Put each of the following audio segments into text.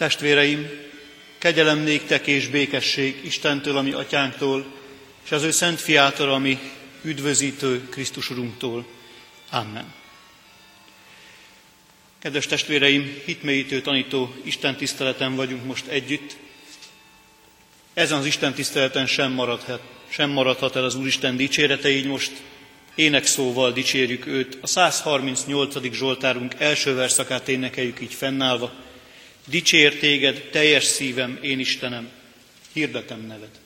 Testvéreim, kegyelem néktek és békesség Istentől, ami atyánktól, és az ő szent fiától, ami üdvözítő Krisztus Urunktól. Amen. Kedves testvéreim, hitmélyítő tanító Isten tiszteleten vagyunk most együtt. Ezen az Isten tiszteleten sem maradhat, sem maradhat el az Úristen dicsérete, így most énekszóval dicsérjük őt. A 138. Zsoltárunk első verszakát énekeljük így fennállva. Dicsér téged, teljes szívem, én Istenem, hirdetem neved.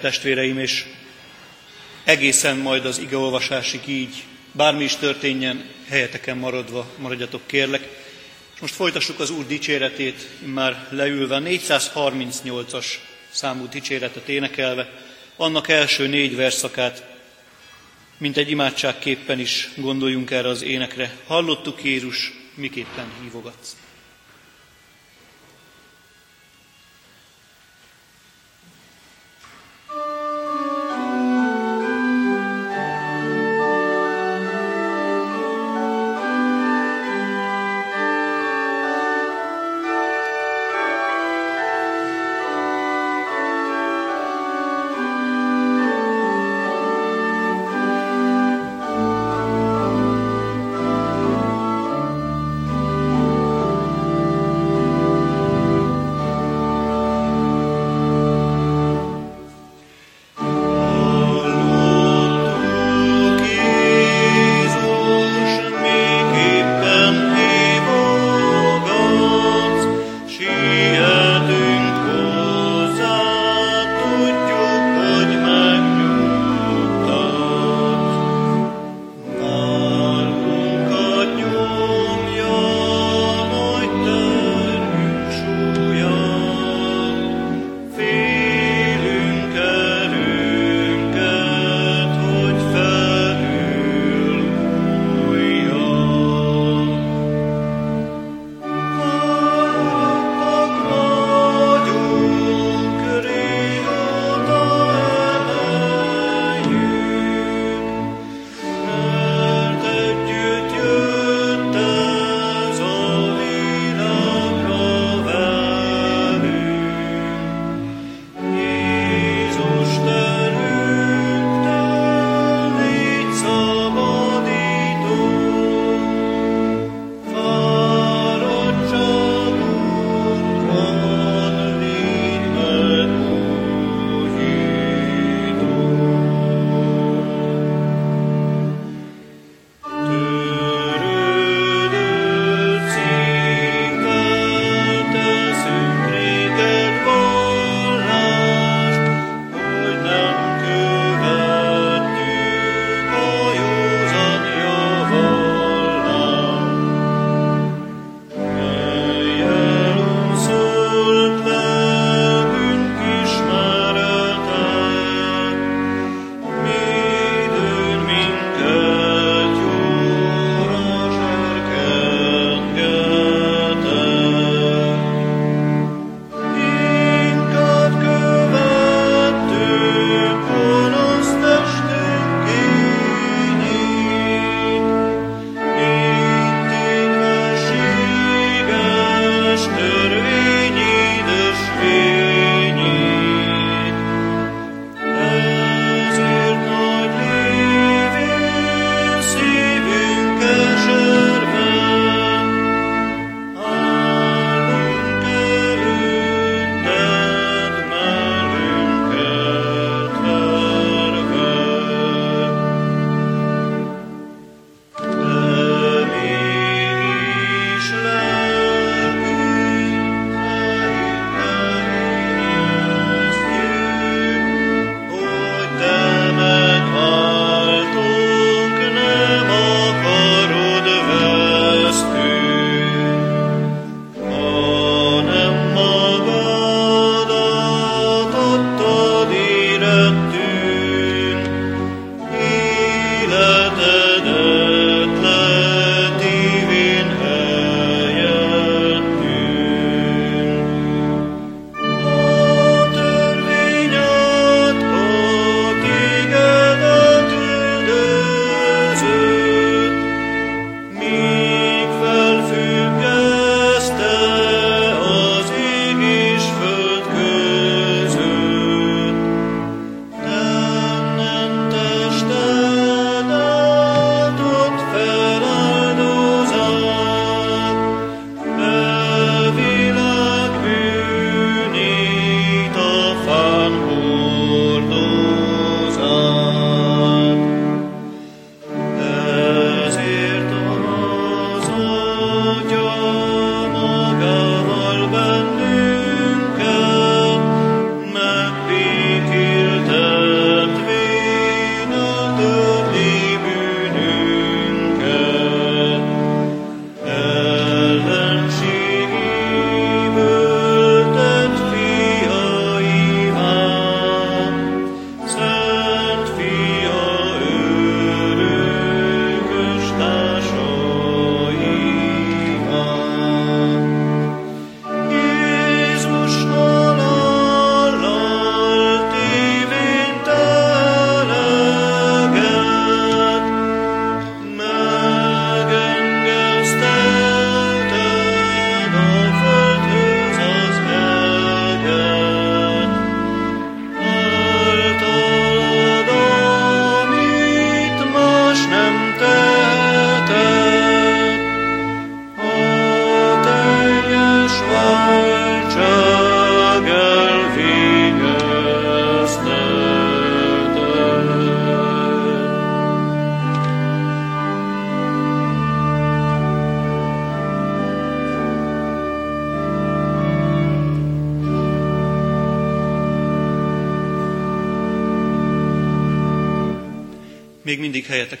Testvéreim, és egészen majd az igeolvasásig így, bármi is történjen, helyeteken maradva, maradjatok kérlek. És most folytassuk az Úr dicséretét, már leülve, 438-as számú dicséretet énekelve, annak első négy verszakát, mint egy imádságképpen is gondoljunk erre az énekre. Hallottuk Jézus, miképpen hívogatsz.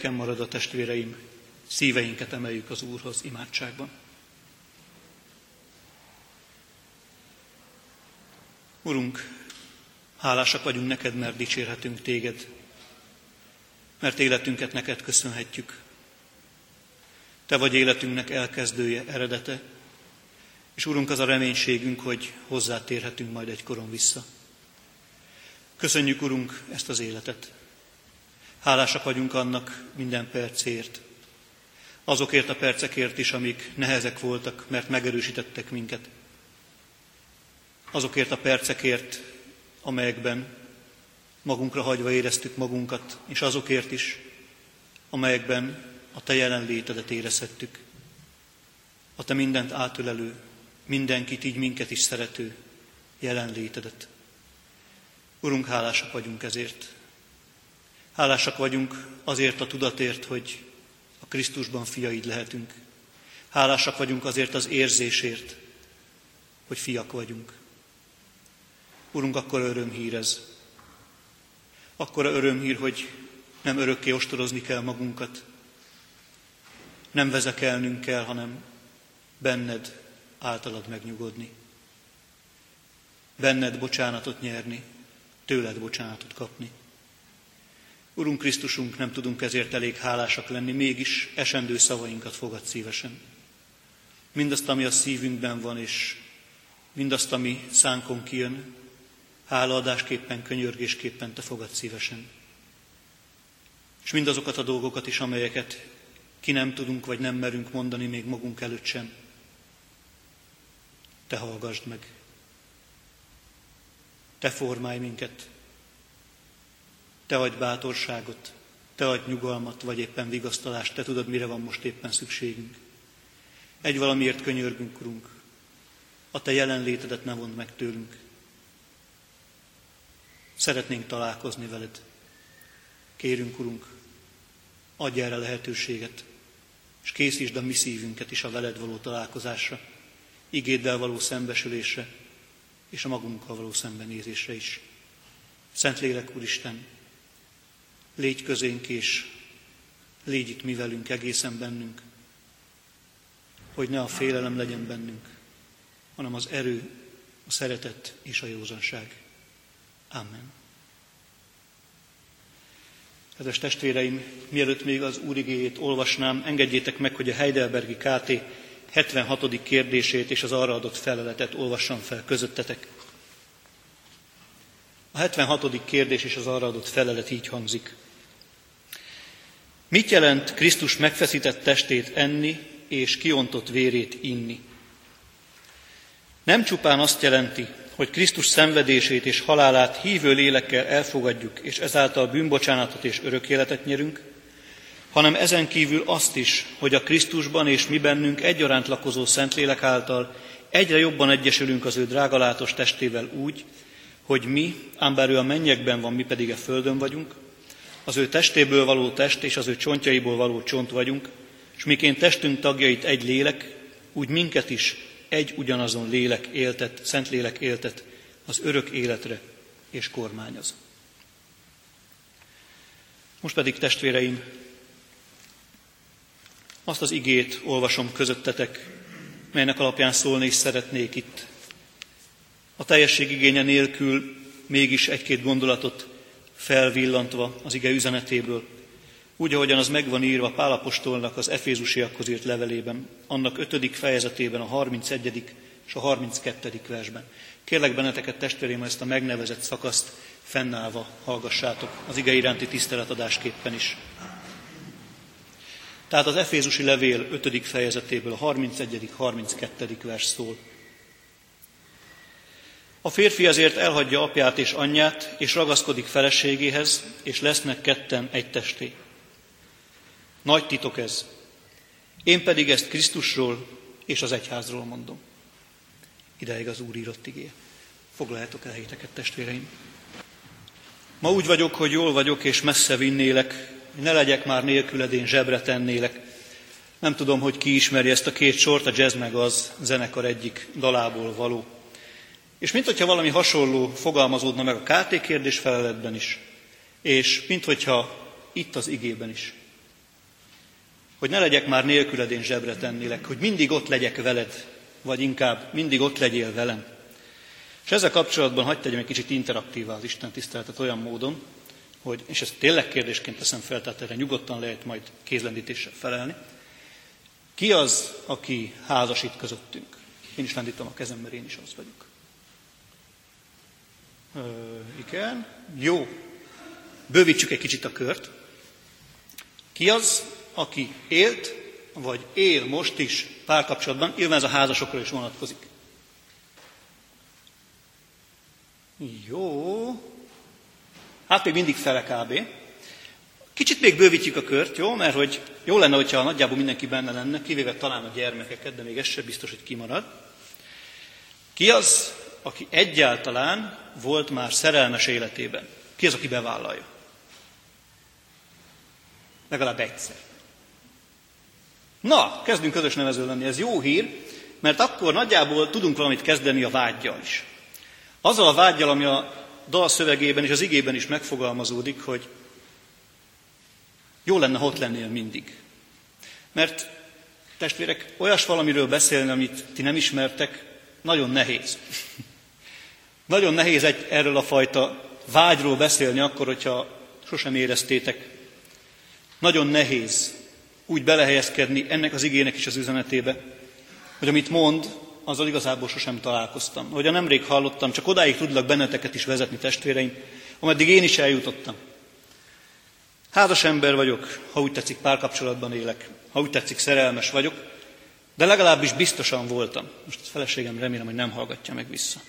Helyeteken marad a testvéreim, szíveinket emeljük az Úrhoz imádságban. Urunk, hálásak vagyunk neked, mert dicsérhetünk téged, mert életünket neked köszönhetjük. Te vagy életünknek elkezdője, eredete, és Urunk, az a reménységünk, hogy hozzátérhetünk majd egy koron vissza. Köszönjük, Urunk, ezt az életet. Hálásak vagyunk annak minden percért. Azokért a percekért is, amik nehezek voltak, mert megerősítettek minket. Azokért a percekért, amelyekben magunkra hagyva éreztük magunkat, és azokért is, amelyekben a Te jelenlétedet érezhettük. A Te mindent átölelő, mindenkit, így minket is szerető jelenlétedet. Urunk, hálásak vagyunk ezért. Hálásak vagyunk azért a tudatért, hogy a Krisztusban fiaid lehetünk. Hálásak vagyunk azért az érzésért, hogy fiak vagyunk. Urunk, akkor örömhír ez. Akkor örömhír, hogy nem örökké ostorozni kell magunkat, nem vezekelnünk kell, hanem benned általad megnyugodni. Benned bocsánatot nyerni, tőled bocsánatot kapni. Urunk Krisztusunk, nem tudunk ezért elég hálásak lenni, mégis esendő szavainkat fogad szívesen. Mindazt, ami a szívünkben van, és mindazt, ami szánkon kijön, hálaadásképpen, könyörgésképpen te fogad szívesen. És mindazokat a dolgokat is, amelyeket ki nem tudunk, vagy nem merünk mondani még magunk előtt sem. Te hallgassd meg. Te formálj minket. Te adj bátorságot, Te adj nyugalmat, vagy éppen vigasztalást. Te tudod, mire van most éppen szükségünk. Egy valamiért könyörgünk, Urunk. A Te jelenlétedet ne vond meg tőlünk. Szeretnénk találkozni veled. Kérünk, Urunk, adj erre lehetőséget, és készítsd a mi szívünket is a veled való találkozásra, igéddel való szembesülésre, és a magunkkal való szembenézésre is. Szentlélek Úristen, légy közénk és légy itt mi velünk, egészen bennünk, hogy ne a félelem legyen bennünk, hanem az erő, a szeretet és a józanság. Amen. Kedves testvéreim, mielőtt még az Úr igéjét olvasnám, engedjétek meg, hogy a Heidelbergi KT 76. kérdését és az arra adott feleletet olvassam fel közöttetek. A 76. kérdés és az arra adott felelet így hangzik. Mit jelent Krisztus megfeszített testét enni és kiontott vérét inni? Nem csupán azt jelenti, hogy Krisztus szenvedését és halálát hívő lélekkel elfogadjuk, és ezáltal bűnbocsánatot és örök életet nyerünk, hanem ezen kívül azt is, hogy a Krisztusban és mi bennünk egyaránt lakozó Szentlélek által egyre jobban egyesülünk az ő drágalátos testével úgy, hogy mi, ám bár ő a mennyekben van, mi pedig a földön vagyunk, az ő testéből való test és az ő csontjaiból való csont vagyunk, és miként testünk tagjait egy lélek, úgy minket is egy ugyanazon lélek éltet, szent lélek éltet az örök életre és kormányoz. Most pedig testvéreim, azt az igét olvasom közöttetek, melynek alapján szólni is szeretnék itt. A teljesség igénye nélkül mégis egy-két gondolatot felvillantva az ige üzenetéből, úgy, ahogyan az megvan írva Pálapostolnak az Efézusiakhoz írt levelében, annak ötödik fejezetében, a 31. és a 32. versben. Kérlek benneteket, testvéreim, ezt a megnevezett szakaszt fennállva hallgassátok az ige iránti tiszteletadásképpen is. Tehát az Efézusi levél 5. fejezetéből a 31. 32. vers szól. A férfi azért elhagyja apját és anyját, és ragaszkodik feleségéhez, és lesznek ketten egy testé. Nagy titok ez. Én pedig ezt Krisztusról és az egyházról mondom. Ideig az Úr írott igé. Foglaljátok el helyeteket, testvéreim. Ma úgy vagyok, hogy jól vagyok, és messze vinnélek, ne legyek már nélküled, én zsebre tennélek. Nem tudom, hogy ki ismeri ezt a két sort, a jazz meg az zenekar egyik dalából való. És mint hogyha valami hasonló fogalmazódna meg a KT kérdés feleletben is, és mint hogyha itt az igében is. Hogy ne legyek már nélküled, én zsebre tennélek, hogy mindig ott legyek veled, vagy inkább mindig ott legyél velem. És ezzel kapcsolatban hagyd tegyem egy kicsit interaktívá az Isten tiszteletet olyan módon, hogy, és ezt tényleg kérdésként teszem fel, tehát erre nyugodtan lehet majd kézlendítéssel felelni. Ki az, aki házasít közöttünk? Én is lendítom a kezem, mert én is az vagyok. Ö, igen, jó. Bővítsük egy kicsit a kört. Ki az, aki élt, vagy él most is párkapcsolatban, nyilván ez a házasokra is vonatkozik. Jó. Hát még mindig fele kb. Kicsit még bővítjük a kört, jó? Mert hogy jó lenne, hogyha nagyjából mindenki benne lenne, kivéve talán a gyermekeket, de még ez sem biztos, hogy kimarad. Ki az, aki egyáltalán volt már szerelmes életében? Ki az, aki bevállalja? Legalább egyszer. Na, kezdünk közös nevező lenni. Ez jó hír, mert akkor nagyjából tudunk valamit kezdeni a vágyjal is. Azzal a vágyjal, ami a dal szövegében és az igében is megfogalmazódik, hogy jó lenne, ha ott lennél mindig. Mert testvérek, olyas valamiről beszélni, amit ti nem ismertek, nagyon nehéz. Nagyon nehéz egy, erről a fajta vágyról beszélni akkor, hogyha sosem éreztétek. Nagyon nehéz úgy belehelyezkedni ennek az igének is az üzenetébe, hogy amit mond, azzal igazából sosem találkoztam. Ahogy nemrég hallottam, csak odáig tudlak benneteket is vezetni testvéreim, ameddig én is eljutottam. Házas ember vagyok, ha úgy tetszik, párkapcsolatban élek, ha úgy tetszik, szerelmes vagyok, de legalábbis biztosan voltam. Most a feleségem remélem, hogy nem hallgatja meg vissza.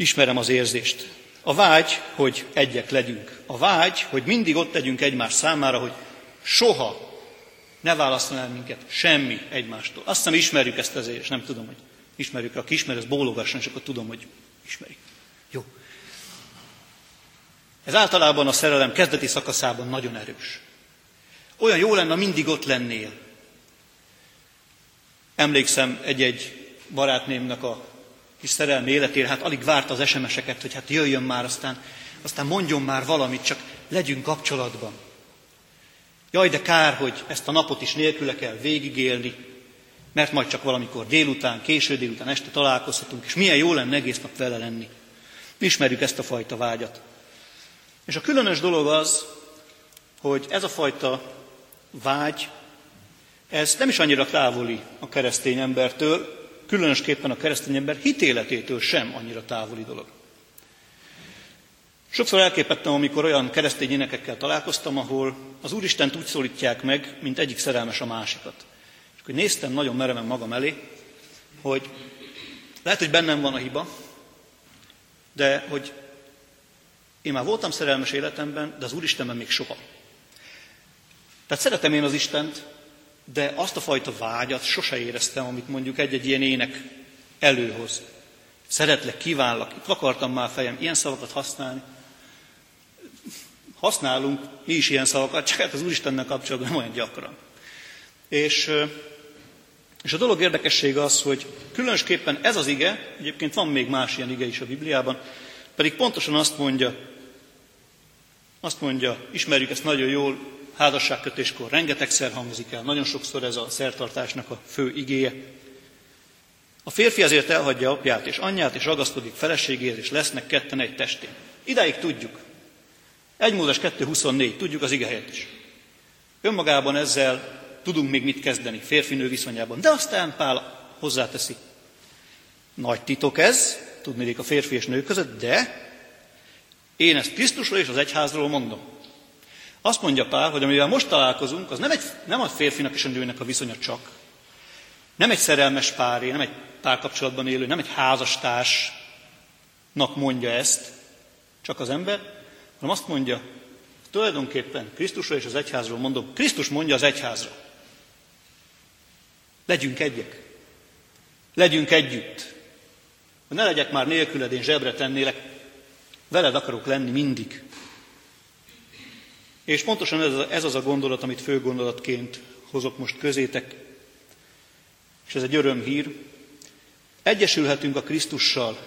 Ismerem az érzést. A vágy, hogy egyek legyünk. A vágy, hogy mindig ott legyünk egymás számára, hogy soha ne válaszol el minket semmi egymástól. Azt hiszem ismerjük ezt azért, és nem tudom, hogy ismerjük. Aki ismer, ez bólogasson, és akkor tudom, hogy ismerik. Jó. Ez általában a szerelem kezdeti szakaszában nagyon erős. Olyan jó lenne, mindig ott lennél. Emlékszem egy-egy barátnémnek a kis szerelmi életére, hát alig várta az SMS-eket, hogy hát jöjjön már, aztán, aztán mondjon már valamit, csak legyünk kapcsolatban. Jaj, de kár, hogy ezt a napot is nélküle kell végigélni, mert majd csak valamikor délután, késő délután, este találkozhatunk, és milyen jó lenne egész nap vele lenni. Ismerjük ezt a fajta vágyat. És a különös dolog az, hogy ez a fajta vágy, ez nem is annyira távoli a keresztény embertől, különösképpen a keresztény ember hitéletétől sem annyira távoli dolog. Sokszor elképettem, amikor olyan keresztény énekekkel találkoztam, ahol az Úristent úgy szólítják meg, mint egyik szerelmes a másikat. És akkor néztem nagyon mereven magam elé, hogy lehet, hogy bennem van a hiba, de hogy én már voltam szerelmes életemben, de az Úristenben még soha. Tehát szeretem én az Istent, de azt a fajta vágyat sose éreztem, amit mondjuk egy-egy ilyen ének előhoz. Szeretlek, kívánlak, itt akartam már fejem ilyen szavakat használni, Használunk mi is ilyen szavakat, csak hát az Úristennel kapcsolatban nem olyan gyakran. És, és a dolog érdekessége az, hogy különösképpen ez az ige, egyébként van még más ilyen ige is a Bibliában, pedig pontosan azt mondja, azt mondja, ismerjük ezt nagyon jól, házasságkötéskor rengetegszer hangzik el, nagyon sokszor ez a szertartásnak a fő igéje. A férfi azért elhagyja apját és anyját, és ragaszkodik feleségéhez, és lesznek ketten egy testén. Idáig tudjuk. 1 Mózes 2.24, tudjuk az ige is. Önmagában ezzel tudunk még mit kezdeni, férfinő viszonyában. De aztán Pál hozzáteszi, nagy titok ez, tudnék a férfi és nő között, de én ezt Krisztusról és az egyházról mondom. Azt mondja Pál, hogy amivel most találkozunk, az nem, egy, nem a férfinak és a nőnek a viszonya csak. Nem egy szerelmes páré, nem egy párkapcsolatban élő, nem egy házastársnak mondja ezt, csak az ember, hanem azt mondja, tulajdonképpen Krisztusról és az egyházról mondom, Krisztus mondja az egyházra. Legyünk egyek. Legyünk együtt. Ne legyek már nélküled, én zsebre tennélek, veled akarok lenni mindig. És pontosan ez, ez az a gondolat, amit főgondolatként hozok most közétek, és ez egy örömhír. Egyesülhetünk a Krisztussal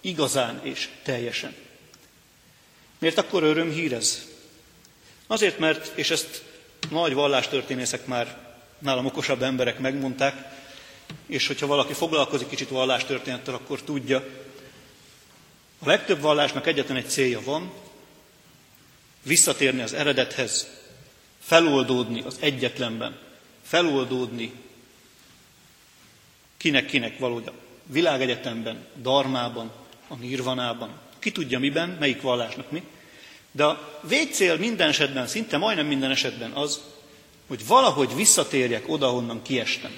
igazán és teljesen. Miért akkor örömhír ez? Azért, mert, és ezt nagy vallástörténészek már nálam okosabb emberek megmondták, és hogyha valaki foglalkozik kicsit vallástörténettel, akkor tudja, a legtöbb vallásnak egyetlen egy célja van, visszatérni az eredethez, feloldódni az egyetlenben, feloldódni kinek-kinek valójában. Világegyetemben, darmában, a nirvanában, ki tudja miben, melyik vallásnak mi. De a végcél minden esetben, szinte majdnem minden esetben az, hogy valahogy visszatérjek oda, honnan kiestem.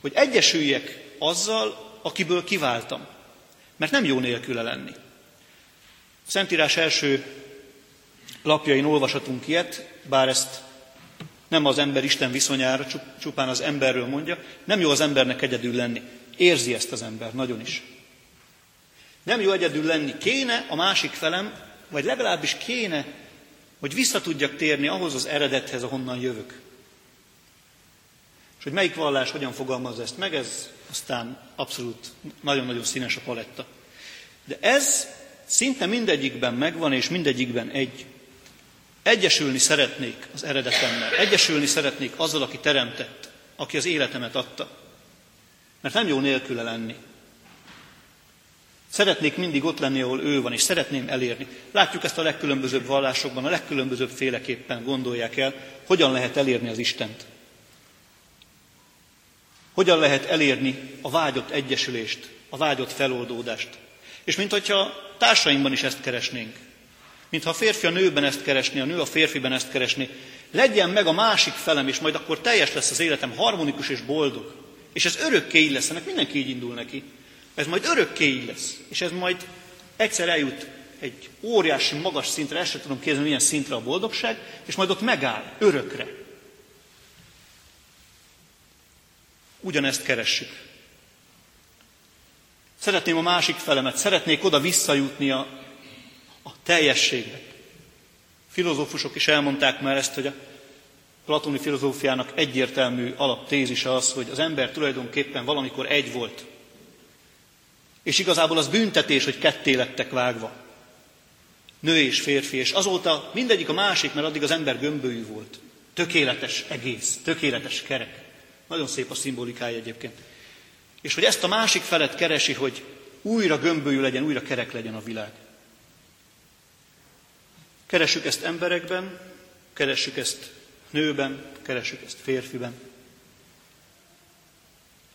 Hogy egyesüljek azzal, akiből kiváltam. Mert nem jó nélküle lenni. A Szentírás első lapjain olvashatunk ilyet, bár ezt nem az ember-Isten viszonyára, csupán az emberről mondja, nem jó az embernek egyedül lenni. Érzi ezt az ember nagyon is. Nem jó egyedül lenni. Kéne a másik felem, vagy legalábbis kéne, hogy vissza tudjak térni ahhoz az eredethez, ahonnan jövök. És hogy melyik vallás hogyan fogalmaz ezt meg, ez aztán abszolút nagyon-nagyon színes a paletta. De ez szinte mindegyikben megvan, és mindegyikben egy. Egyesülni szeretnék az eredetemmel, egyesülni szeretnék azzal, aki teremtett, aki az életemet adta. Mert nem jó nélküle lenni. Szeretnék mindig ott lenni, ahol ő van, és szeretném elérni. Látjuk ezt a legkülönbözőbb vallásokban, a legkülönbözőbb féleképpen gondolják el, hogyan lehet elérni az Istent. Hogyan lehet elérni a vágyott egyesülést, a vágyott feloldódást. És mint hogyha társainkban is ezt keresnénk. Mintha a férfi a nőben ezt keresné, a nő a férfiben ezt keresné. Legyen meg a másik felem, és majd akkor teljes lesz az életem, harmonikus és boldog. És ez örökké így lesz, ennek mindenki így indul neki. Ez majd örökké így lesz. És ez majd egyszer eljut egy óriási magas szintre, ezt sem tudom képzelni, milyen szintre a boldogság, és majd ott megáll, örökre. Ugyanezt keressük. Szeretném a másik felemet, szeretnék oda visszajutni a, a teljességbe. Filozófusok is elmondták már ezt, hogy a platoni filozófiának egyértelmű alaptézise az, hogy az ember tulajdonképpen valamikor egy volt. És igazából az büntetés, hogy ketté lettek vágva. Nő és férfi, és azóta mindegyik a másik, mert addig az ember gömbölyű volt. Tökéletes egész, tökéletes kerek. Nagyon szép a szimbolikája egyébként. És hogy ezt a másik felet keresi, hogy újra gömbölyű legyen, újra kerek legyen a világ. Keressük ezt emberekben, keressük ezt nőben, keressük ezt férfiben.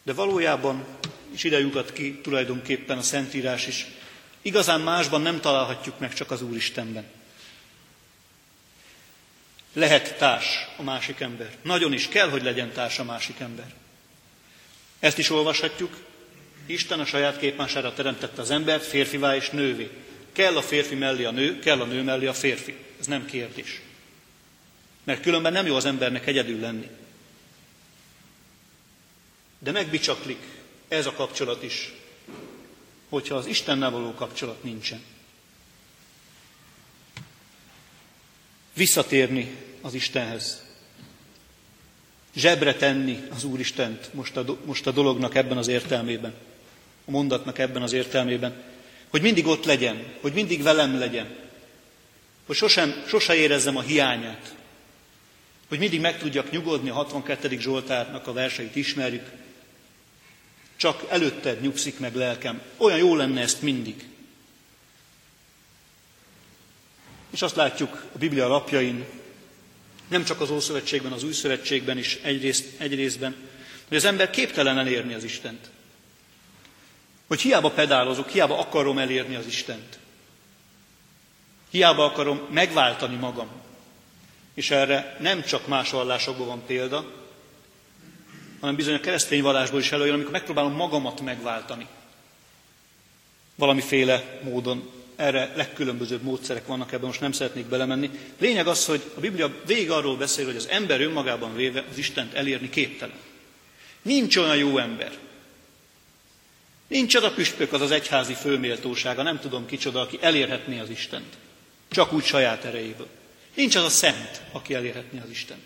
De valójában, és ide lyukat ki tulajdonképpen a Szentírás is, igazán másban nem találhatjuk meg, csak az Úristenben. Lehet társ a másik ember. Nagyon is kell, hogy legyen társ a másik ember. Ezt is olvashatjuk. Isten a saját képmására teremtette az embert férfivá és nővé. Kell a férfi mellé a nő, kell a nő mellé a férfi. Ez nem kérdés. Mert különben nem jó az embernek egyedül lenni. De megbicsaklik ez a kapcsolat is, hogyha az Istennel való kapcsolat nincsen. Visszatérni az Istenhez. Zsebre tenni az Úristent most a, most a dolognak ebben az értelmében. A mondatnak ebben az értelmében. Hogy mindig ott legyen, hogy mindig velem legyen. Hogy sosem, sose érezzem a hiányát. Hogy mindig meg tudjak nyugodni, a 62. Zsoltárnak a verseit ismerjük. Csak előtted nyugszik meg lelkem. Olyan jó lenne ezt mindig. És azt látjuk a Biblia lapjain, nem csak az Ószövetségben, az Új Szövetségben is egyrészt, egyrésztben, hogy az ember képtelen elérni az Istent. Hogy hiába pedálozok, hiába akarom elérni az Istent. Hiába akarom megváltani magam. És erre nem csak más vallásokban van példa, hanem bizony a keresztény vallásból is előjön, amikor megpróbálom magamat megváltani. Valamiféle módon erre legkülönbözőbb módszerek vannak, ebben most nem szeretnék belemenni. Lényeg az, hogy a Biblia végig arról beszél, hogy az ember önmagában véve az Istent elérni képtelen. Nincs olyan jó ember. Nincs az a püspök, az az egyházi főméltósága, nem tudom kicsoda, aki elérhetné az Istent. Csak úgy saját erejéből. Nincs az a szent, aki elérhetné az Istent.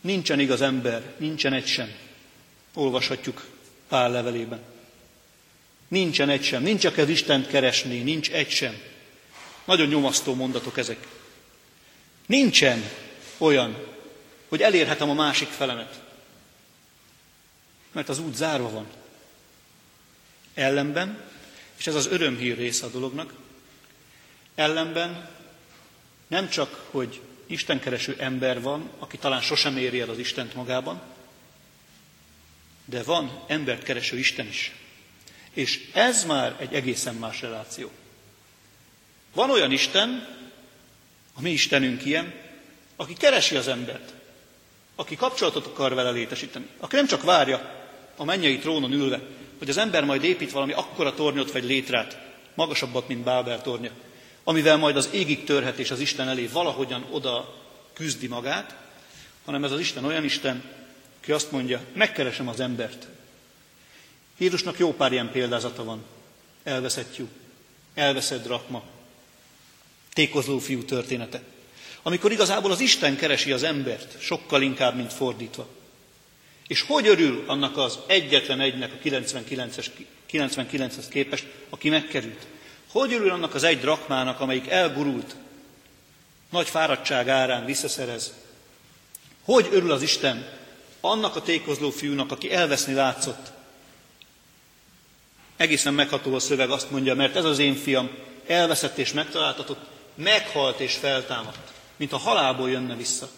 Nincsen igaz ember, nincsen egy sem. Olvashatjuk Pál levelében. Nincsen egy sem, nincs aki az Istent keresni, nincs egy sem. Nagyon nyomasztó mondatok ezek. Nincsen olyan, hogy elérhetem a másik felemet. Mert az út zárva van. Ellenben, és ez az örömhír része a dolognak, ellenben nem csak, hogy istenkereső ember van, aki talán sosem éri el az Istent magában, de van embert kereső Isten is. És ez már egy egészen más reláció. Van olyan Isten, a mi Istenünk ilyen, aki keresi az embert, aki kapcsolatot akar vele létesíteni, aki nem csak várja a mennyei trónon ülve, hogy az ember majd épít valami akkora tornyot vagy létrát, magasabbat, mint Bábel tornya, amivel majd az égig törhet és az Isten elé valahogyan oda küzdi magát, hanem ez az Isten olyan Isten, aki azt mondja, megkeresem az embert. Jézusnak jó pár ilyen példázata van. Elveszett tyú, elveszett drakma, tékozló fiú története. Amikor igazából az Isten keresi az embert, sokkal inkább, mint fordítva. És hogy örül annak az egyetlen egynek a 99-es, 99-hez képest, aki megkerült? Hogy örül annak az egy drakmának, amelyik elgurult, nagy fáradtság árán visszaszerez? Hogy örül az Isten annak a tékozló fiúnak, aki elveszni látszott? Egészen megható a szöveg, azt mondja, mert ez az én fiam elveszett és megtaláltatott, meghalt és feltámadt, mint a halálból jönne vissza.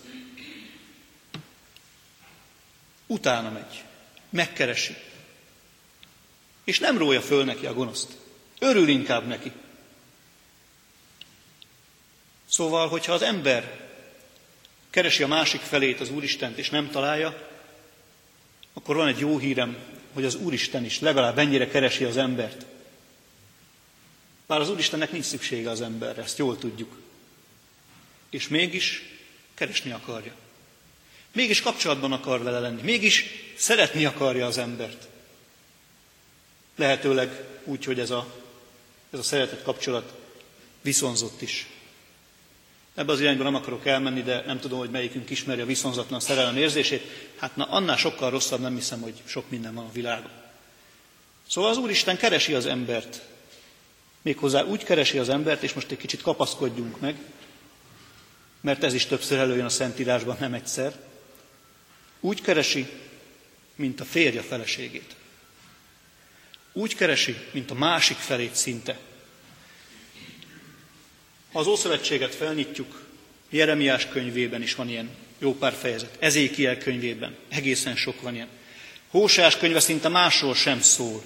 Utána megy, megkeresi, és nem rója föl neki a gonoszt. Örül inkább neki. Szóval, hogyha az ember keresi a másik felét, az Úristent, és nem találja, akkor van egy jó hírem, hogy az Úristen is legalább ennyire keresi az embert. Bár az Úristennek nincs szüksége az emberre, ezt jól tudjuk. És mégis keresni akarja. Mégis kapcsolatban akar vele lenni. Mégis szeretni akarja az embert. Lehetőleg úgy, hogy ez a, ez a szeretet kapcsolat viszonzott is. Ebbe az irányba nem akarok elmenni, de nem tudom, hogy melyikünk ismeri a viszonzatlan szerelem érzését. Hát na, annál sokkal rosszabb nem hiszem, hogy sok minden van a világon. Szóval az Úristen keresi az embert. Méghozzá úgy keresi az embert, és most egy kicsit kapaszkodjunk meg, mert ez is többször előjön a Szentírásban, nem egyszer. Úgy keresi, mint a férje feleségét. Úgy keresi, mint a másik felét szinte. Ha az Ószövetséget felnyitjuk, Jeremiás könyvében is van ilyen jó pár fejezet, Ezékiel könyvében egészen sok van ilyen. Hósás könyve szinte másról sem szól,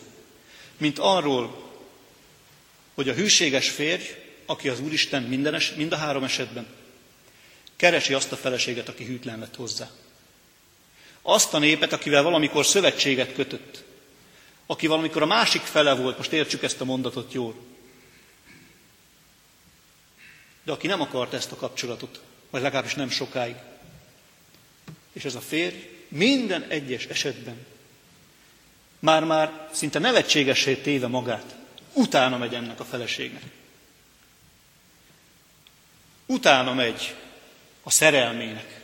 mint arról, hogy a hűséges férj, aki az Úristen minden es, mind a három esetben, keresi azt a feleséget, aki hűtlen lett hozzá. Azt a népet, akivel valamikor szövetséget kötött, aki valamikor a másik fele volt, most értsük ezt a mondatot jól, de aki nem akart ezt a kapcsolatot, vagy legalábbis nem sokáig. És ez a férj minden egyes esetben már-már szinte nevetségesé téve magát, utána megy ennek a feleségnek. Utána megy a szerelmének.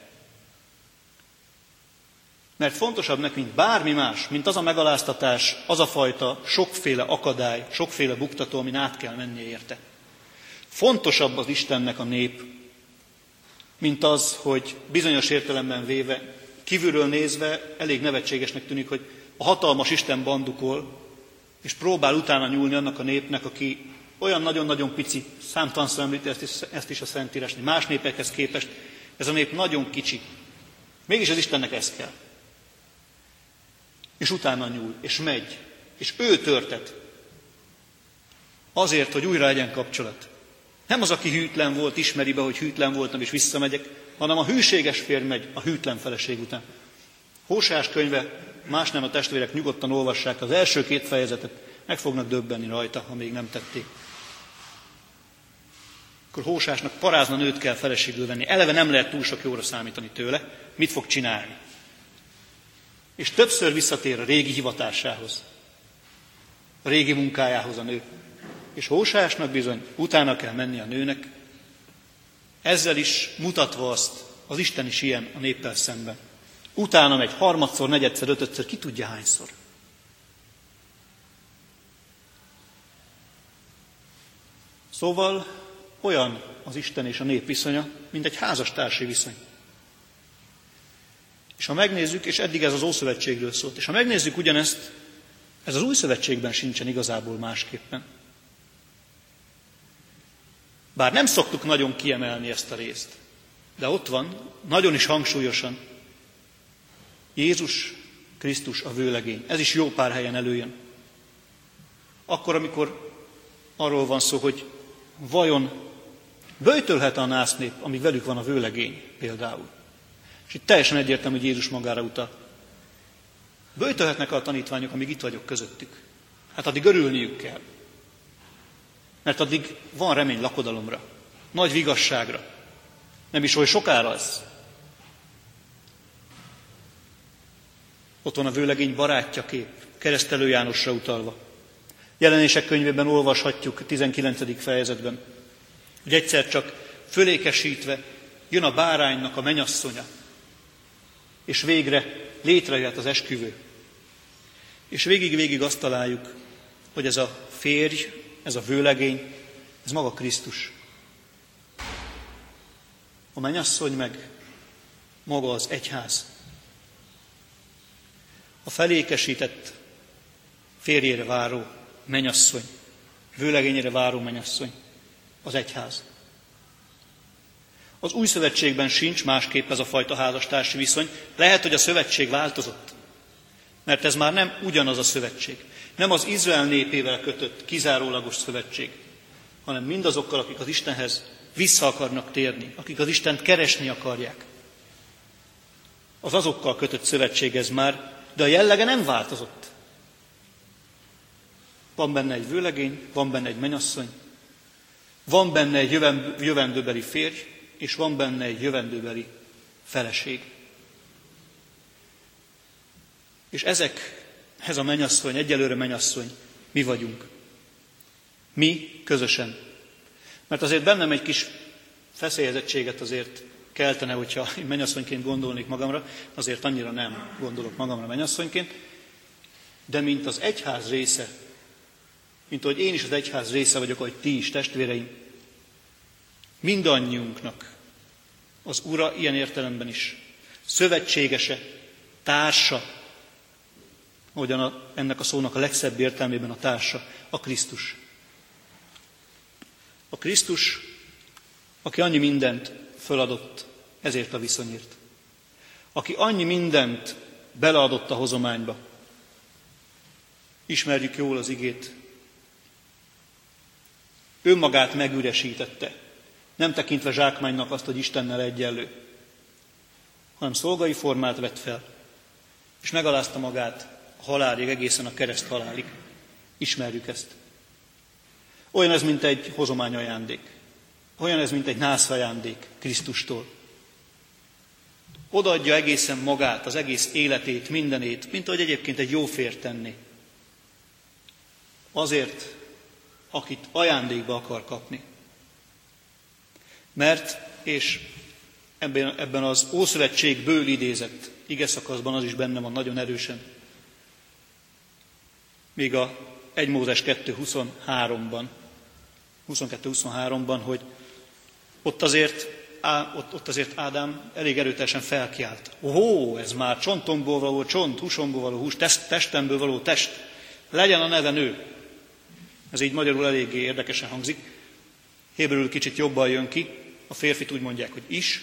Mert fontosabb neki, mint bármi más, mint az a megaláztatás, az a fajta sokféle akadály, sokféle buktató, amin át kell mennie érte. Fontosabb az Istennek a nép, mint az, hogy bizonyos értelemben véve, kívülről nézve elég nevetségesnek tűnik, hogy a hatalmas Isten bandukol, és próbál utána nyúlni annak a népnek, aki olyan nagyon-nagyon pici, számtalanszor említi ezt ezt is a Szentírás, más népekhez képest, ez a nép nagyon kicsi. Mégis az Istennek ez kell. És utána nyúl, és megy, és ő törtet. Azért, hogy újra legyen kapcsolat. Nem az, aki hűtlen volt, ismeri be, hogy hűtlen voltam, és visszamegyek, hanem a hűséges férj megy a hűtlen feleség után. Hósás könyve, más nem a testvérek nyugodtan olvassák az első két fejezetet, meg fognak döbbenni rajta, ha még nem tették. Akkor Hósásnak parázna nőt kell feleségül venni. Eleve nem lehet túl sok jóra számítani tőle. Mit fog csinálni? És többször visszatér a régi hivatásához, a régi munkájához a nő. És Hósásnak bizony utána kell menni a nőnek, ezzel is mutatva azt, az Isten is ilyen a néppel szemben. Utána megy harmadszor, negyedszer, ötödször, ki tudja hányszor. Szóval olyan az Isten és a nép viszonya, mint egy házastársi viszony. És ha megnézzük, és eddig ez az Ószövetségről szólt, és ha megnézzük ugyanezt, ez az Új Szövetségben sincsen igazából másképpen. Bár nem szoktuk nagyon kiemelni ezt a részt, de ott van, nagyon is hangsúlyosan, Jézus Krisztus a vőlegény. Ez is jó pár helyen előjön. Akkor, amikor arról van szó, hogy vajon böjtölhet a násznép, amíg velük van a vőlegény például. És itt teljesen egyértelmű, hogy Jézus magára utal. Böjtölhetnek a tanítványok, amíg itt vagyok közöttük. Hát addig örülniük kell. Mert addig van remény lakodalomra, nagy vigasságra. Nem is oly sokára az. Ott van a vőlegény barátja kép, keresztelő Jánosra utalva. Jelenések könyvében olvashatjuk 19. fejezetben, hogy egyszer csak fölékesítve jön a báránynak a menyasszonya, és végre létrejött az esküvő. És végig-végig azt találjuk, hogy ez a férj, ez a vőlegény, ez maga Krisztus. A menyasszony meg maga az egyház. A felékesített férjére váró menyasszony, vőlegényére váró menyasszony, az egyház. Az új szövetségben sincs másképp ez a fajta házastársi viszony. Lehet, hogy a szövetség változott, mert ez már nem ugyanaz a szövetség. Nem az Izrael népével kötött kizárólagos szövetség, hanem mindazokkal, akik az Istenhez vissza akarnak térni, akik az Istent keresni akarják. Az azokkal kötött szövetség ez már, de a jellege nem változott. Van benne egy vőlegény, van benne egy menyasszony, van benne egy jövendőbeli férj, és van benne egy jövendőbeli feleség. És ezek, ez a menyasszony, egyelőre menyasszony, mi vagyunk. Mi közösen. Mert azért bennem egy kis feszélyezettséget azért keltene, hogyha én mennyasszonyként gondolnék magamra, azért annyira nem gondolok magamra mennyasszonyként, de mint az egyház része, mint ahogy én is az egyház része vagyok, ahogy ti is, testvéreim, mindannyiunknak az Ura ilyen értelemben is szövetségese, társa, ahogyan a, ennek a szónak a legszebb értelmében a társa, a Krisztus. A Krisztus, aki annyi mindent föladott ezért a viszonyért. Aki annyi mindent beleadott a hozományba. Ismerjük jól az igét. Önmagát megüresítette, nem tekintve zsákmánynak azt, hogy Istennel egyenlő, hanem szolgai formát vett fel, és megalázta magát a halálig, egészen a kereszt halálig. Ismerjük ezt. Olyan ez, mint egy hozomány ajándék. Olyan ez, mint egy nászajándék Krisztustól. Odaadja egészen magát, az egész életét, mindenét, mint ahogy egyébként egy jó fér tenni. Azért, akit ajándékba akar kapni. Mert, és ebben, az Ószövetség idézett ige szakaszban az is benne van nagyon erősen, még a 1 Mózes 2.23-ban, 22-23-ban, hogy ott azért, á, ott, ott azért Ádám elég erőteljesen felkiált. Ó, ez már csontomból való csont, húsomból való hús, test, testemből való test. Legyen a neve nő. Ez így magyarul eléggé érdekesen hangzik. Héberül kicsit jobban jön ki. A férfit úgy mondják, hogy is,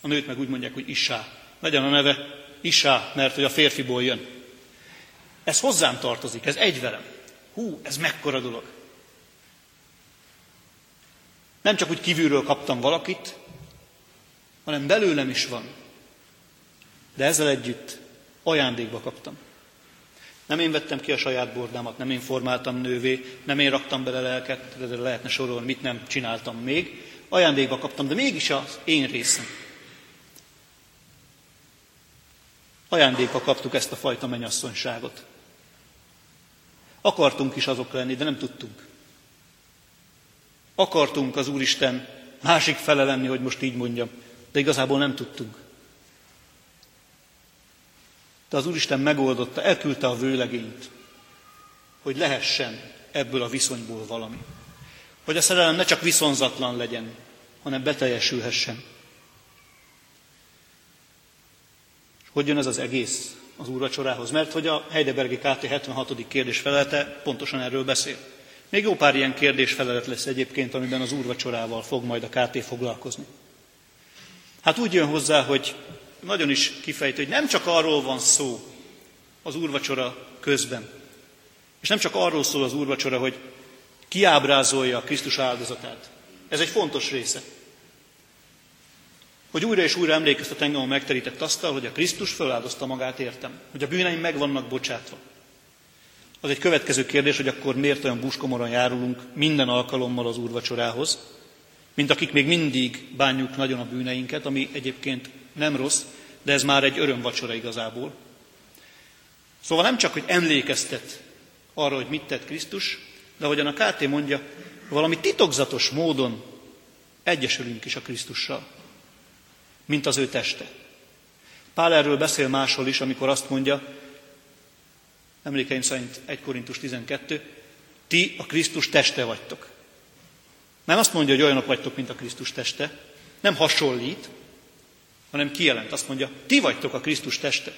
a nőt meg úgy mondják, hogy isá. Legyen a neve isá, mert hogy a férfiból jön. Ez hozzám tartozik, ez egy velem. Hú, ez mekkora dolog. Nem csak úgy kívülről kaptam valakit, hanem belőlem is van. De ezzel együtt ajándékba kaptam. Nem én vettem ki a saját bordámat, nem én formáltam nővé, nem én raktam bele lelket, de lehetne sorolni, mit nem csináltam még. Ajándékba kaptam, de mégis az én részem. Ajándékba kaptuk ezt a fajta mennyasszonyságot. Akartunk is azok lenni, de nem tudtunk. Akartunk az Úristen másik fele lenni, hogy most így mondjam, de igazából nem tudtunk. De az Úristen megoldotta, elküldte a vőlegényt, hogy lehessen ebből a viszonyból valami. Hogy a szerelem ne csak viszonzatlan legyen, hanem beteljesülhessen. Hogy jön ez az egész az úrvacsorához? Mert hogy a Heidelbergi KT 76. kérdés felelete pontosan erről beszél. Még jó pár ilyen kérdés felelet lesz egyébként, amiben az úrvacsorával fog majd a KT foglalkozni. Hát úgy jön hozzá, hogy nagyon is kifejtő, hogy nem csak arról van szó az úrvacsora közben, és nem csak arról szól az úrvacsora, hogy kiábrázolja a Krisztus áldozatát. Ez egy fontos része. Hogy újra és újra emlékeztet engem a megterített asztal, hogy a Krisztus föláldozta magát értem, hogy a bűneim meg vannak bocsátva. Az egy következő kérdés, hogy akkor miért olyan buskomoran járulunk minden alkalommal az úrvacsorához, mint akik még mindig bánjuk nagyon a bűneinket, ami egyébként nem rossz, de ez már egy örömvacsora igazából. Szóval nem csak, hogy emlékeztet arra, hogy mit tett Krisztus, de ahogyan a KT mondja, valami titokzatos módon egyesülünk is a Krisztussal, mint az ő teste. Pál erről beszél máshol is, amikor azt mondja, emlékeim szerint 1 Korintus 12, ti a Krisztus teste vagytok. Nem azt mondja, hogy olyanok vagytok, mint a Krisztus teste, nem hasonlít, hanem kijelent. Azt mondja, ti vagytok a Krisztus teste.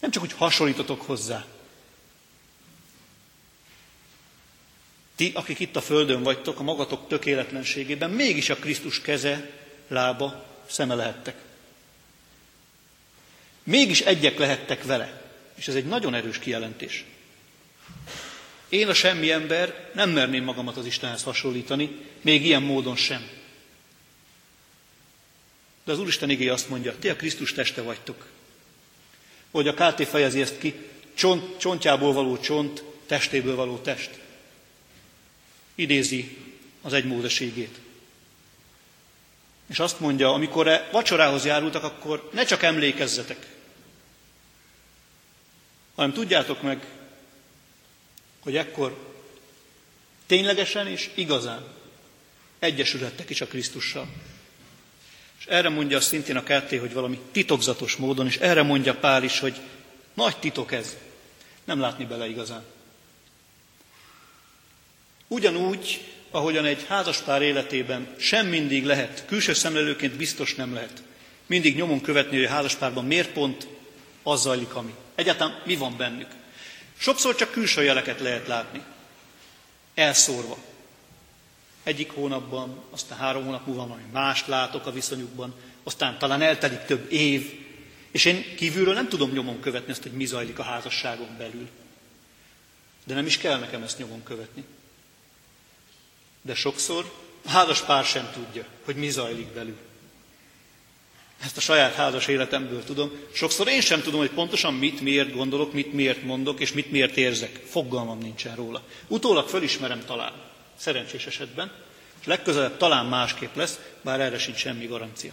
Nem csak úgy hasonlítotok hozzá. Ti, akik itt a Földön vagytok, a magatok tökéletlenségében, mégis a Krisztus keze, lába, szeme lehettek. Mégis egyek lehettek vele. És ez egy nagyon erős kijelentés. Én a semmi ember nem merném magamat az Istenhez hasonlítani, még ilyen módon sem. De az Úristen igény azt mondja, ti a Krisztus teste vagytok. Hogy a KT fejezi ezt ki, csont, csontjából való csont, testéből való test. Idézi az egymódeségét. És azt mondja, amikor e vacsorához járultak, akkor ne csak emlékezzetek, hanem tudjátok meg, hogy ekkor ténylegesen és igazán egyesülettek is a Krisztussal. És erre mondja szintén a KT, hogy valami titokzatos módon, és erre mondja Pál is, hogy nagy titok ez. Nem látni bele igazán. Ugyanúgy, ahogyan egy házaspár életében sem mindig lehet, külső szemlélőként biztos nem lehet, mindig nyomon követni, hogy a házaspárban miért pont az zajlik, ami. Egyáltalán mi van bennük. Sokszor csak külső jeleket lehet látni. Elszórva. Egyik hónapban, aztán három hónap múlva valami mást látok a viszonyukban, aztán talán eltelik több év, és én kívülről nem tudom nyomon követni ezt, hogy mi zajlik a házasságon belül. De nem is kell nekem ezt nyomon követni. De sokszor a házas pár sem tudja, hogy mi zajlik belül. Ezt a saját házas életemből tudom. Sokszor én sem tudom, hogy pontosan mit, miért gondolok, mit, miért mondok, és mit, miért érzek. Fogalmam nincsen róla. Utólag fölismerem talán, szerencsés esetben, és legközelebb talán másképp lesz, bár erre sincs semmi garancia.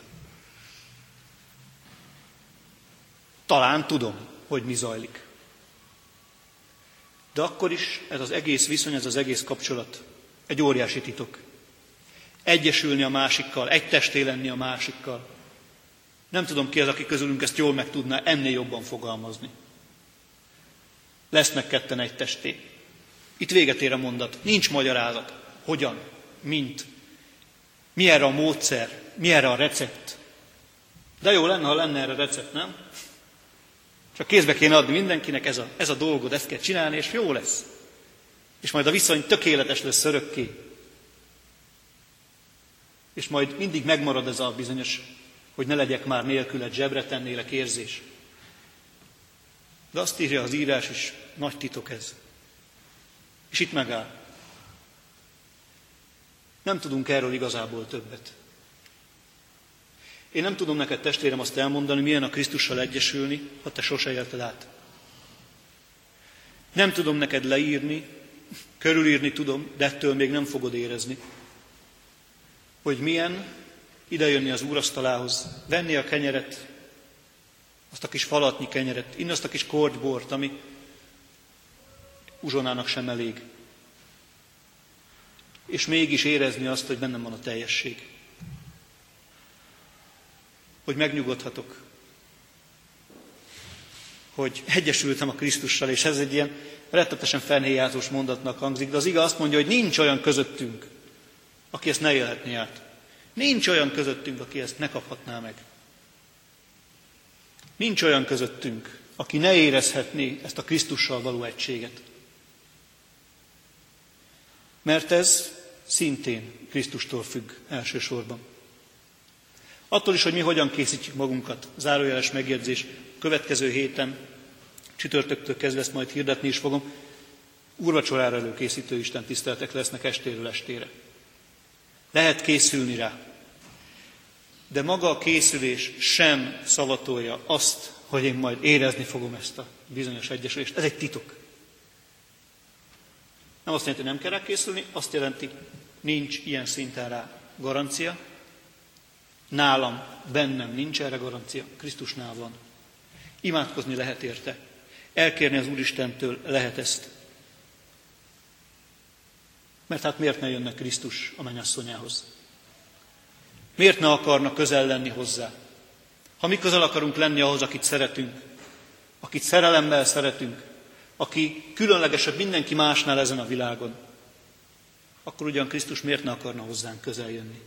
Talán tudom, hogy mi zajlik. De akkor is ez az egész viszony, ez az egész kapcsolat egy óriási titok. Egyesülni a másikkal, egy testé lenni a másikkal, nem tudom ki az, aki közülünk ezt jól meg tudná ennél jobban fogalmazni. Lesznek ketten egy testé. Itt véget ér a mondat. Nincs magyarázat. Hogyan? Mint? Mi erre a módszer? Mi erre a recept? De jó lenne, ha lenne erre recept, nem? Csak kézbe kéne adni mindenkinek, ez a, ez a dolgod, ezt kell csinálni, és jó lesz. És majd a viszony tökéletes lesz örökké. És majd mindig megmarad ez a bizonyos hogy ne legyek már nélküled, zsebre tennélek érzés. De azt írja az írás is, nagy titok ez. És itt megáll. Nem tudunk erről igazából többet. Én nem tudom neked, testvérem, azt elmondani, milyen a Krisztussal egyesülni, ha te sose élted át. Nem tudom neked leírni, körülírni tudom, de ettől még nem fogod érezni, hogy milyen idejönni az úrasztalához, venni a kenyeret, azt a kis falatnyi kenyeret, inni azt a kis kortybort, ami uzsonának sem elég. És mégis érezni azt, hogy bennem van a teljesség. Hogy megnyugodhatok. Hogy egyesültem a Krisztussal, és ez egy ilyen rettetesen fenhéjázós mondatnak hangzik, de az ige azt mondja, hogy nincs olyan közöttünk, aki ezt ne élhetné át. Nincs olyan közöttünk, aki ezt ne kaphatná meg. Nincs olyan közöttünk, aki ne érezhetné ezt a Krisztussal való egységet. Mert ez szintén Krisztustól függ elsősorban. Attól is, hogy mi hogyan készítjük magunkat, zárójeles megjegyzés, következő héten, csütörtöktől kezdve ezt majd hirdetni is fogom, úrvacsorára előkészítő Isten tiszteletek lesznek estéről estére. Lehet készülni rá, de maga a készülés sem szavatolja azt, hogy én majd érezni fogom ezt a bizonyos egyesülést. Ez egy titok. Nem azt jelenti, hogy nem kell rá készülni, azt jelenti, nincs ilyen szinten rá garancia. Nálam, bennem nincs erre garancia, Krisztusnál van. Imádkozni lehet érte. Elkérni az Úristentől lehet ezt. Mert hát miért ne jönne Krisztus a mennyasszonyához? Miért ne akarna közel lenni hozzá? Ha mi közel akarunk lenni ahhoz, akit szeretünk, akit szerelemmel szeretünk, aki különlegesebb mindenki másnál ezen a világon, akkor ugyan Krisztus miért ne akarna hozzánk közel jönni?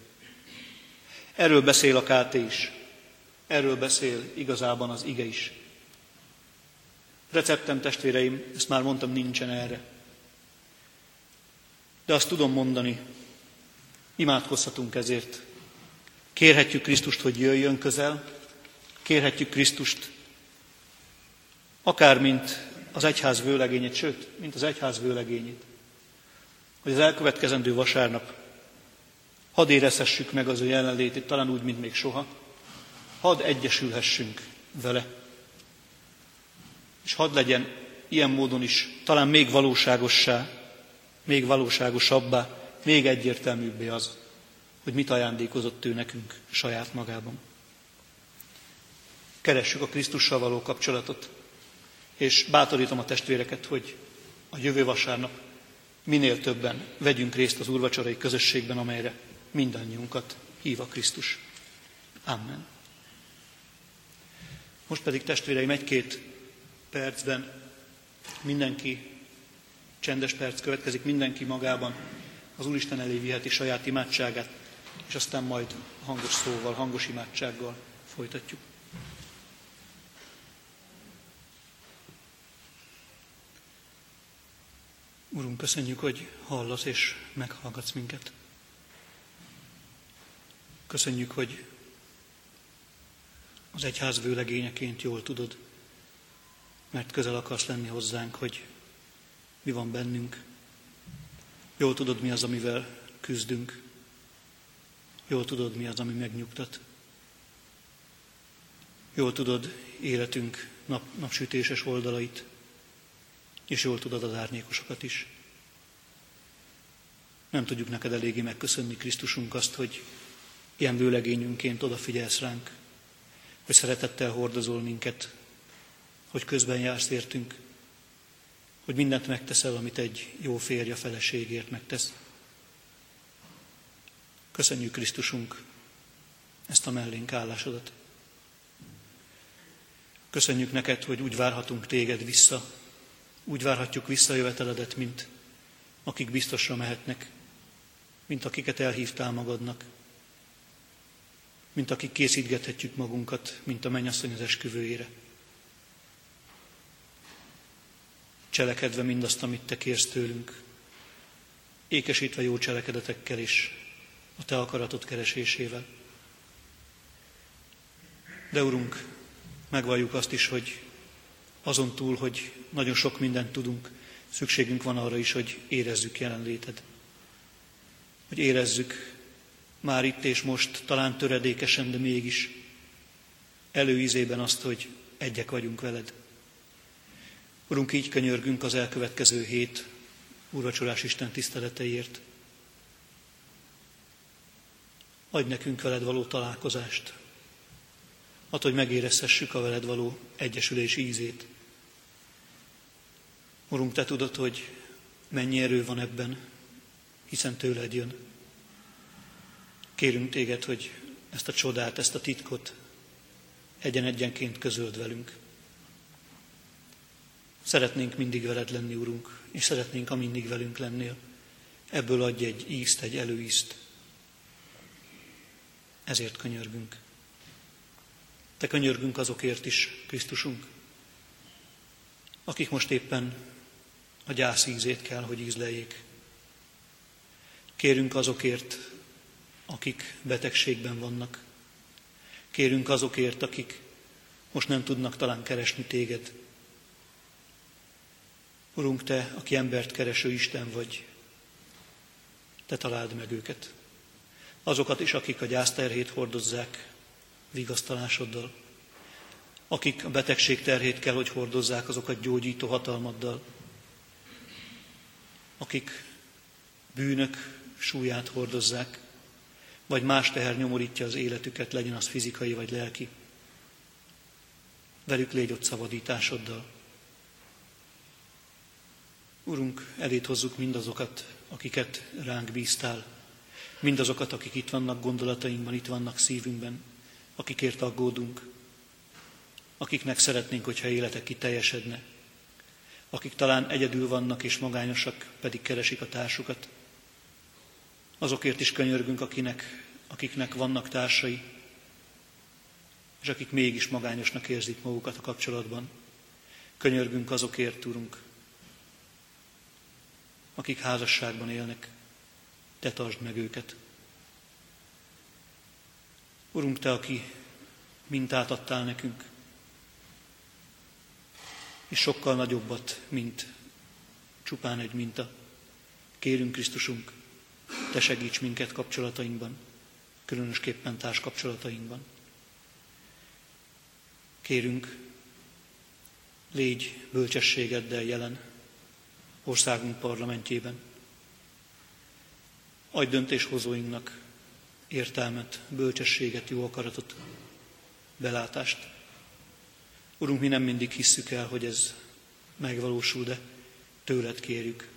Erről beszél a KT is. Erről beszél igazában az ige is. Receptem, testvéreim, ezt már mondtam, nincsen erre. De azt tudom mondani, imádkozhatunk ezért. Kérhetjük Krisztust, hogy jöjjön közel, kérhetjük Krisztust, akár mint az egyház vőlegényét, sőt, mint az egyház vőlegényét, hogy az elkövetkezendő vasárnap hadd érezhessük meg az ő jelenlétét, talán úgy, mint még soha, hadd egyesülhessünk vele, és hadd legyen ilyen módon is talán még valóságossá, még valóságosabbá, még egyértelműbbé az, hogy mit ajándékozott ő nekünk saját magában. Keressük a Krisztussal való kapcsolatot, és bátorítom a testvéreket, hogy a jövő vasárnap minél többen vegyünk részt az úrvacsorai közösségben, amelyre mindannyiunkat hív a Krisztus. Amen. Most pedig testvéreim egy-két percben mindenki, csendes perc következik, mindenki magában az Úristen elé viheti saját imádságát, és aztán majd hangos szóval, hangos imádsággal folytatjuk. Urunk, köszönjük, hogy hallasz és meghallgatsz minket. Köszönjük, hogy az egyház vőlegényeként jól tudod, mert közel akarsz lenni hozzánk, hogy mi van bennünk. Jól tudod, mi az, amivel küzdünk. Jól tudod, mi az, ami megnyugtat. Jól tudod életünk nap, napsütéses oldalait, és jól tudod az árnyékosokat is. Nem tudjuk neked eléggé megköszönni, Krisztusunk, azt, hogy ilyen vőlegényünként odafigyelsz ránk, hogy szeretettel hordozol minket, hogy közben jársz értünk, hogy mindent megteszel, amit egy jó férja feleségért megtesz. Köszönjük Krisztusunk ezt a mellénk állásodat. Köszönjük neked, hogy úgy várhatunk téged vissza, úgy várhatjuk vissza a jöveteledet, mint akik biztosra mehetnek, mint akiket elhívtál magadnak, mint akik készítgethetjük magunkat, mint a mennyasszony az esküvőjére. Cselekedve mindazt, amit te kérsz tőlünk, ékesítve jó cselekedetekkel is, a te akaratot keresésével. De Urunk, megvalljuk azt is, hogy azon túl, hogy nagyon sok mindent tudunk, szükségünk van arra is, hogy érezzük jelenléted. Hogy érezzük már itt és most, talán töredékesen, de mégis előízében azt, hogy egyek vagyunk veled. Urunk, így könyörgünk az elkövetkező hét úrvacsorás Isten tiszteleteiért. Adj nekünk veled való találkozást. Add, hogy megérezhessük a veled való egyesülés ízét. Urunk, Te tudod, hogy mennyi erő van ebben, hiszen tőled jön. Kérünk Téged, hogy ezt a csodát, ezt a titkot egyen-egyenként közöld velünk. Szeretnénk mindig veled lenni, Urunk, és szeretnénk, ha mindig velünk lennél. Ebből adj egy ízt, egy előízt. Ezért könyörgünk. Te könyörgünk azokért is, Krisztusunk, akik most éppen a gyász ízét kell, hogy ízleljék. Kérünk azokért, akik betegségben vannak. Kérünk azokért, akik most nem tudnak talán keresni téged. Urunk, Te, aki embert kereső Isten vagy, Te találd meg őket. Azokat is, akik a gyászterhét hordozzák vigasztalásoddal. Akik a betegség terhét kell, hogy hordozzák, azokat gyógyító hatalmaddal. Akik bűnök súlyát hordozzák, vagy más teher nyomorítja az életüket, legyen az fizikai vagy lelki. Velük légy ott szabadításoddal. Urunk, elét hozzuk mindazokat, akiket ránk bíztál, mindazokat, akik itt vannak gondolatainkban, itt vannak szívünkben, akikért aggódunk, akiknek szeretnénk, hogyha élete kiteljesedne, akik talán egyedül vannak és magányosak, pedig keresik a társukat. Azokért is könyörgünk, akinek, akiknek vannak társai, és akik mégis magányosnak érzik magukat a kapcsolatban. Könyörgünk azokért, Urunk, akik házasságban élnek, Te tartsd meg őket. Urunk, Te, aki mintát adtál nekünk, és sokkal nagyobbat, mint csupán egy minta. Kérünk Krisztusunk, Te segíts minket kapcsolatainkban, különösképpen társkapcsolatainkban. Kérünk, légy bölcsességeddel jelen országunk parlamentjében. Adj döntéshozóinknak értelmet, bölcsességet, jó akaratot, belátást. Urunk, mi nem mindig hisszük el, hogy ez megvalósul, de tőled kérjük.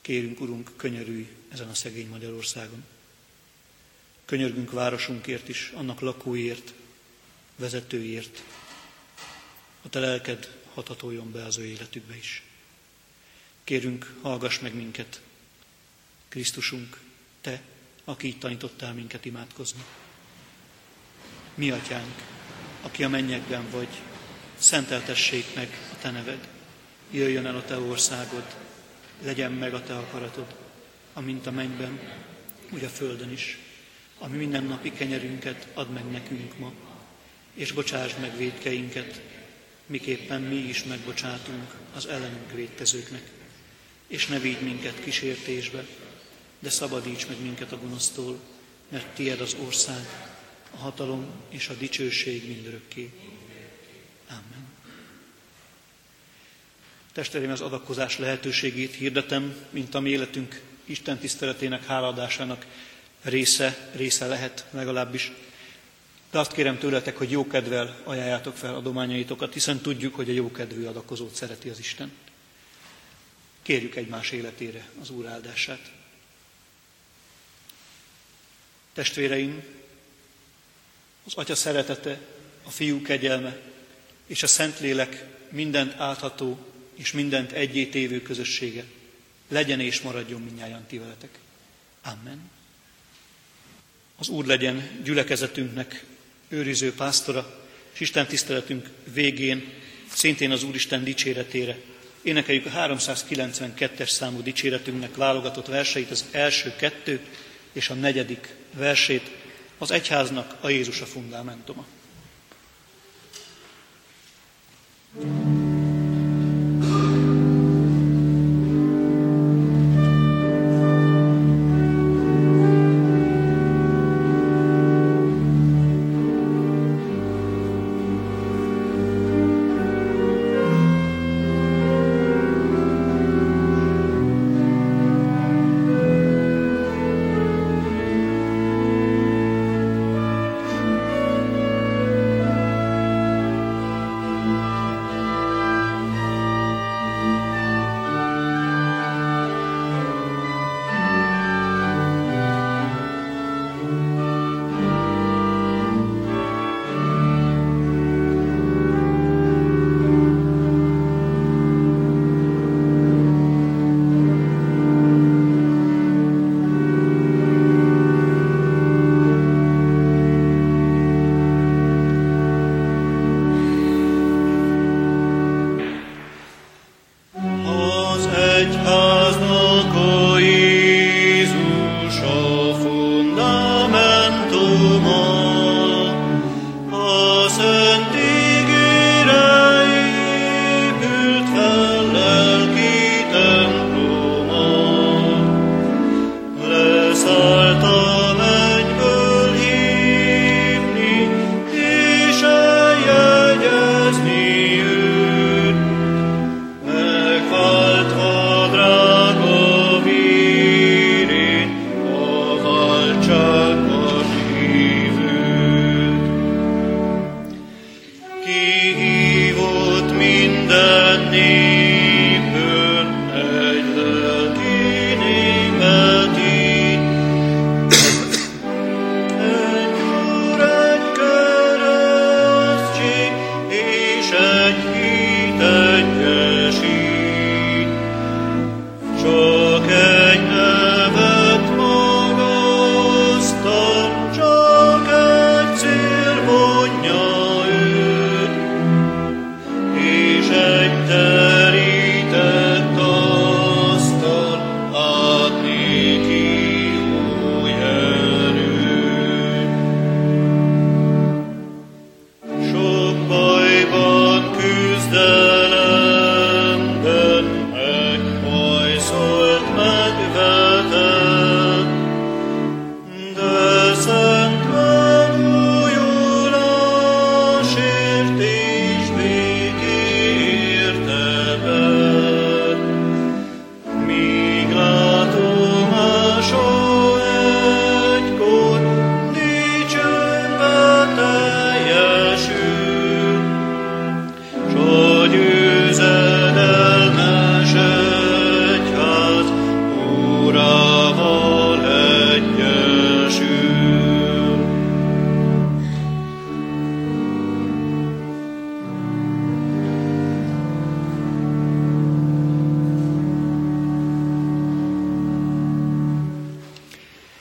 Kérünk, Urunk, könyörülj ezen a szegény Magyarországon. Könyörgünk városunkért is, annak lakóiért, vezetőiért. A te lelked hatatoljon be az ő életükbe is. Kérünk, hallgass meg minket, Krisztusunk, te, aki itt tanítottál minket imádkozni. Mi atyánk, aki a mennyekben vagy, szenteltessék meg a te neved, jöjjön el a te országod, legyen meg a te akaratod, amint a mennyben, úgy a földön is. Ami mindennapi kenyerünket add meg nekünk ma, és bocsásd meg védkeinket, miképpen mi is megbocsátunk az ellenünk védkezőknek. És ne vigy minket kísértésbe, de szabadíts meg minket a gonosztól, mert tied az ország, a hatalom és a dicsőség mindörökké. Amen. Testereim az adakozás lehetőségét hirdetem, mint a mi életünk Isten tiszteletének, háladásának része, része lehet legalábbis. De azt kérem tőletek, hogy jókedvel ajánljátok fel adományaitokat, hiszen tudjuk, hogy a jókedvű adakozót szereti az Isten. Kérjük egymás életére az Úr áldását. Testvéreim, az Atya szeretete, a Fiú kegyelme és a Szentlélek mindent átható és mindent egyétévő közössége legyen és maradjon minnyáján ti veletek. Amen. Az Úr legyen gyülekezetünknek őriző pásztora, és Isten tiszteletünk végén szintén az Úristen dicséretére Énekeljük a 392-es számú dicséretünknek válogatott verseit, az első kettő és a negyedik versét, az egyháznak a Jézus a fundamentuma. thank you